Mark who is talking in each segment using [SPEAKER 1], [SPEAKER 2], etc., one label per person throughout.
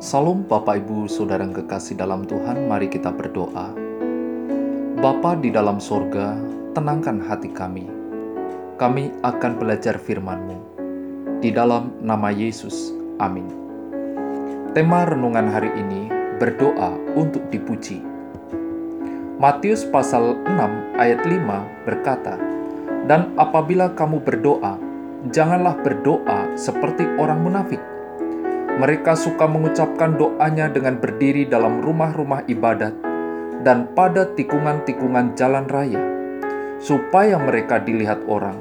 [SPEAKER 1] Salam Bapak Ibu Saudara yang kekasih dalam Tuhan, mari kita berdoa. Bapa di dalam sorga, tenangkan hati kami. Kami akan belajar firman-Mu. Di dalam nama Yesus, amin. Tema renungan hari ini, berdoa untuk dipuji. Matius pasal 6 ayat 5 berkata, Dan apabila kamu berdoa, janganlah berdoa seperti orang munafik. Mereka suka mengucapkan doanya dengan berdiri dalam rumah-rumah ibadat dan pada tikungan-tikungan jalan raya, supaya mereka dilihat orang.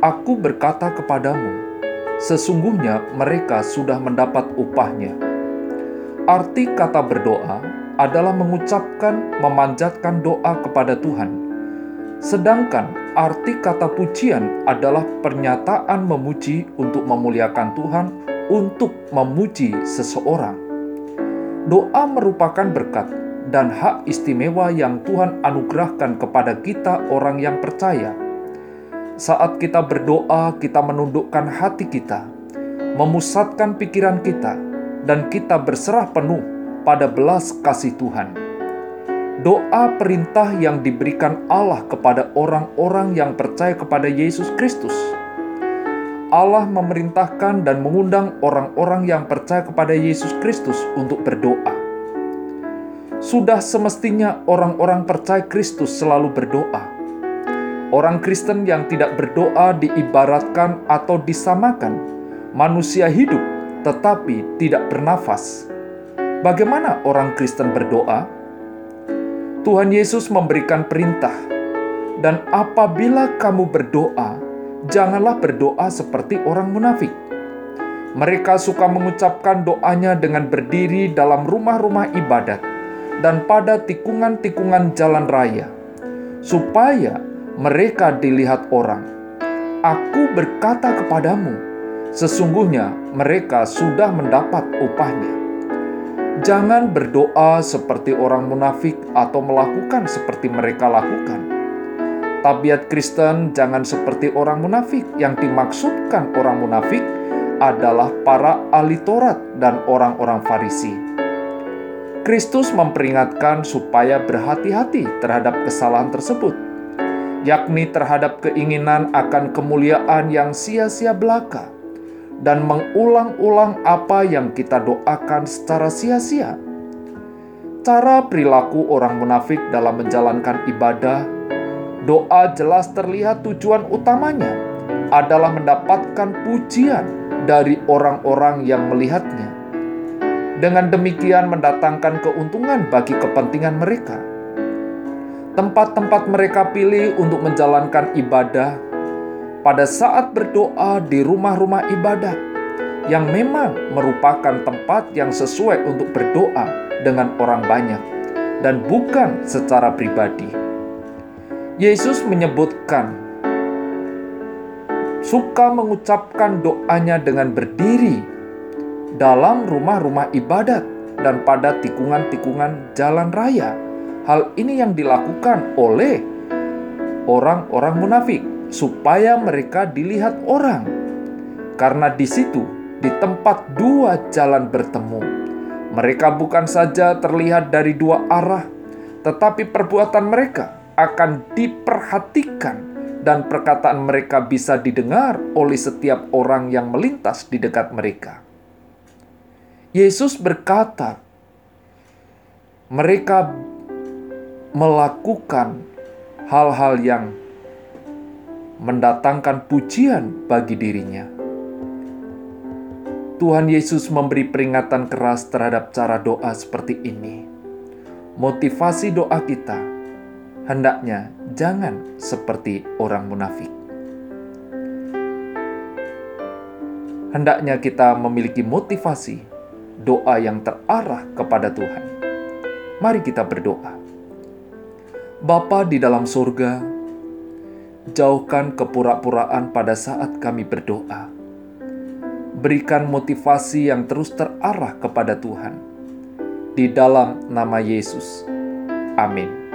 [SPEAKER 1] Aku berkata kepadamu, sesungguhnya mereka sudah mendapat upahnya. Arti kata berdoa adalah mengucapkan, memanjatkan doa kepada Tuhan, sedangkan arti kata pujian adalah pernyataan memuji untuk memuliakan Tuhan, untuk memuji seseorang. Doa merupakan berkat dan hak istimewa yang Tuhan anugerahkan kepada kita, orang yang percaya. Saat kita berdoa, kita menundukkan hati kita, memusatkan pikiran kita, dan kita berserah penuh pada belas kasih Tuhan. Doa perintah yang diberikan Allah kepada orang-orang yang percaya kepada Yesus Kristus. Allah memerintahkan dan mengundang orang-orang yang percaya kepada Yesus Kristus untuk berdoa. Sudah semestinya orang-orang percaya Kristus selalu berdoa. Orang Kristen yang tidak berdoa diibaratkan atau disamakan manusia hidup tetapi tidak bernafas. Bagaimana orang Kristen berdoa? Tuhan Yesus memberikan perintah, dan apabila kamu berdoa, janganlah berdoa seperti orang munafik. Mereka suka mengucapkan doanya dengan berdiri dalam rumah-rumah ibadat dan pada tikungan-tikungan jalan raya, supaya mereka dilihat orang. Aku berkata kepadamu, Sesungguhnya mereka sudah mendapat upahnya. Jangan berdoa seperti orang munafik atau melakukan seperti mereka lakukan. Tabiat Kristen jangan seperti orang munafik. Yang dimaksudkan orang munafik adalah para ahli Taurat dan orang-orang Farisi. Kristus memperingatkan supaya berhati-hati terhadap kesalahan tersebut, yakni terhadap keinginan akan kemuliaan yang sia-sia belaka dan mengulang-ulang apa yang kita doakan secara sia-sia. Cara perilaku orang munafik dalam menjalankan ibadah, doa jelas terlihat tujuan utamanya adalah mendapatkan pujian dari orang-orang yang melihatnya. Dengan demikian mendatangkan keuntungan bagi kepentingan mereka. Tempat-tempat mereka pilih untuk menjalankan ibadah pada saat berdoa di rumah-rumah ibadat yang memang merupakan tempat yang sesuai untuk berdoa dengan orang banyak dan bukan secara pribadi. Yesus menyebutkan suka mengucapkan doanya dengan berdiri dalam rumah-rumah ibadat dan pada tikungan-tikungan jalan raya. Hal ini yang dilakukan oleh orang-orang munafik supaya mereka dilihat orang. Karena di situ, di tempat dua jalan bertemu, mereka bukan saja terlihat dari dua arah, tetapi perbuatan mereka akan diperhatikan dan perkataan mereka bisa didengar oleh setiap orang yang melintas di dekat mereka. Yesus berkata, mereka melakukan hal-hal yang mendatangkan pujian bagi dirinya. Tuhan Yesus memberi peringatan keras terhadap cara doa seperti ini. Motivasi doa kita hendaknya jangan seperti orang munafik. Hendaknya kita memiliki motivasi doa yang terarah kepada Tuhan. Mari kita berdoa. Bapa di dalam surga, Jauhkan kepura-puraan pada saat kami berdoa. Berikan motivasi yang terus terarah kepada Tuhan. Di dalam nama Yesus. Amin.